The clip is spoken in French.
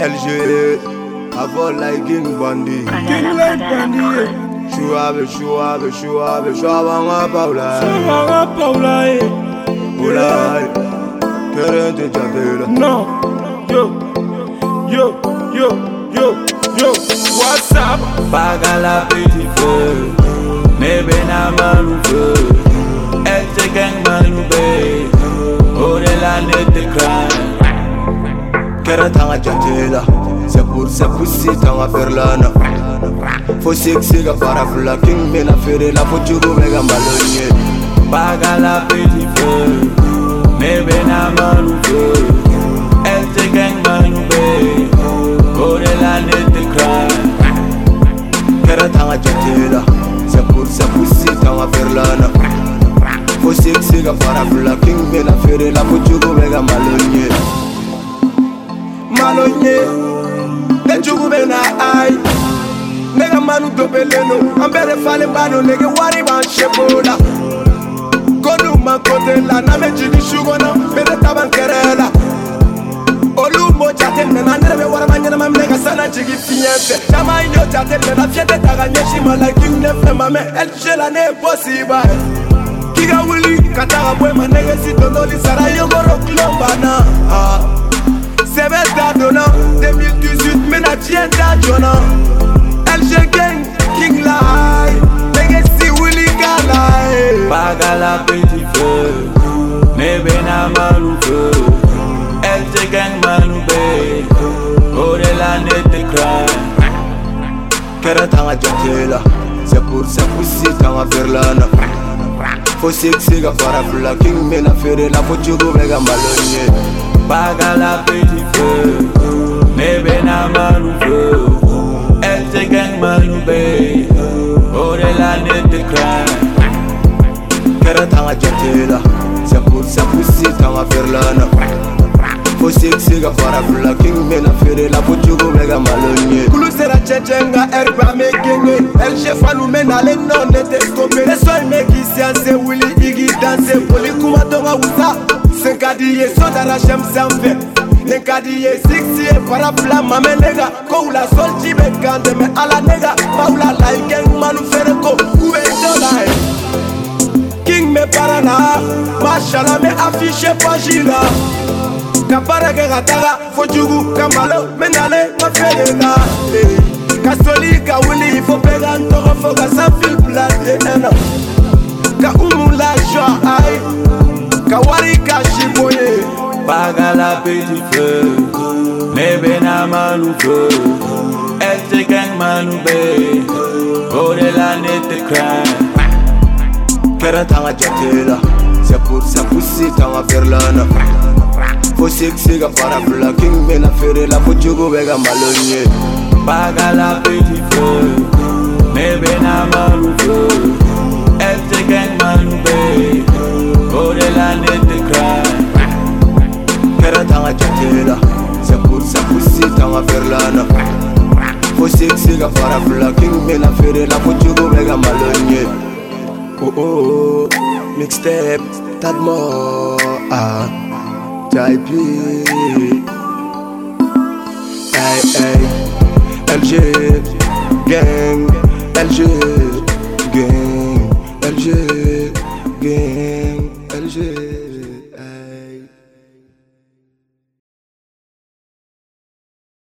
LG, I fall like King Bundy. King like Bundy. Suave, suave, suave, suave, nga Paula. Suave, Paula, eh. Paula, Terente Jabela. No, yo, yo, yo, yo, yo. What's up? Paga la petit feu, nebe na malouve. Elle te gang la nete crime. kɛra tanga jate la c'est da. pour c'est pusi tanga perla na fo sexy ka fara fila king bena feere la fo cogo bɛ ka malo ye bagala peti fɛ ne bena manu fɛ elle te gagne manu bɛ o de la ne te cry kɛra tanga jate la c'est da. pour c'est pusi tanga perla na fo sexy ka fara fila king bena feere la fo cogo bɛ ka malo balonye Denjugu bɛ na ayi Ne ka manu dobelen no An bɛɛ de falen ba no nege wari b'an sɛbo la Ko ma kote la n'an bɛ jigin su kɔnɔ Bere taban kɛrɛ la. Olu m'o jate minɛ ne de bɛ warama ɲɛnama minɛ ka sanna jigin fiɲɛ fɛ Caman y'o jate minɛ fiɲɛ tɛ ta ka ɲɛsin ma la Kiw ne fɛ ma mɛ LG la ne ye bɔsi ba. Ye K'i ka wuli ka taa ka bɔ yen ma nɛgɛsi dondoli sara yɔngɔrɔ kulon banna. Ah. Dona 2018 mena tienda jona. LG Gang, King Lai, Legacy Willy Galai. Paga la petit feu, nebe na malouve. Elle te gang maloube, ore la nete crime. Kera tanga c'est pour c'est pour si tanga perlana. Fo sexy ga parafla, King mena fere la fo chugu mega malonye. Paga la petit feu, fɛrɛ t'an ka jate la sɛpu sɛpu se t'an ka feerela na fo segise ka fara fila king bɛna feere la fo cogo bɛ ka malo ye kulu sera cɛncɛn ka ɛri bɛ an bɛ genge ɛri sefalu bɛ n'ale nɔ ne tɛ stoppe ne sɔ in bɛ k'i seanse wuli i k'i danse boli kuma dɔn ka wusa sen ka di i ye so dara sɛm sanfɛ ne ka di ye siksi ye fara fila mamɛ ne ka kow la sɔliji bɛ kan tɛmɛ ala ne ka baw la layi kɛ ɲumanu feere ko k'u bɛ dɔ la ye he. King me parana, mashallah me affiche pagina. Kapara ke gataga, fojugu kamalo, menale maferela. Kasoli ka wuli, fo pega ntoro fo ka sans fil plate ena. Ka umu la joie ay, ka wari ka shiboye. Paga la petit feu, nebe na malouve. Elle te gang maloube, ore la Kɛra t'an ka jate la C'est pour ça poussé t'an ka verlan na Fo sexe faire fara fila King bɛna feere la fo jogo bɛ ka malo ye Bagala petit feu Ne bɛna malo est-ce te gagne manu Pour de la ne te cry Kɛra t'an ka jate la C'est pour ça poussé t'an ka verlan na Fo sexe faire fara fila King bɛna feere la fo jogo bɛ ka malo ye oh oh, mixtape mixtape Tadmore ah JP Hey hey LG gang LG gang LG gang LG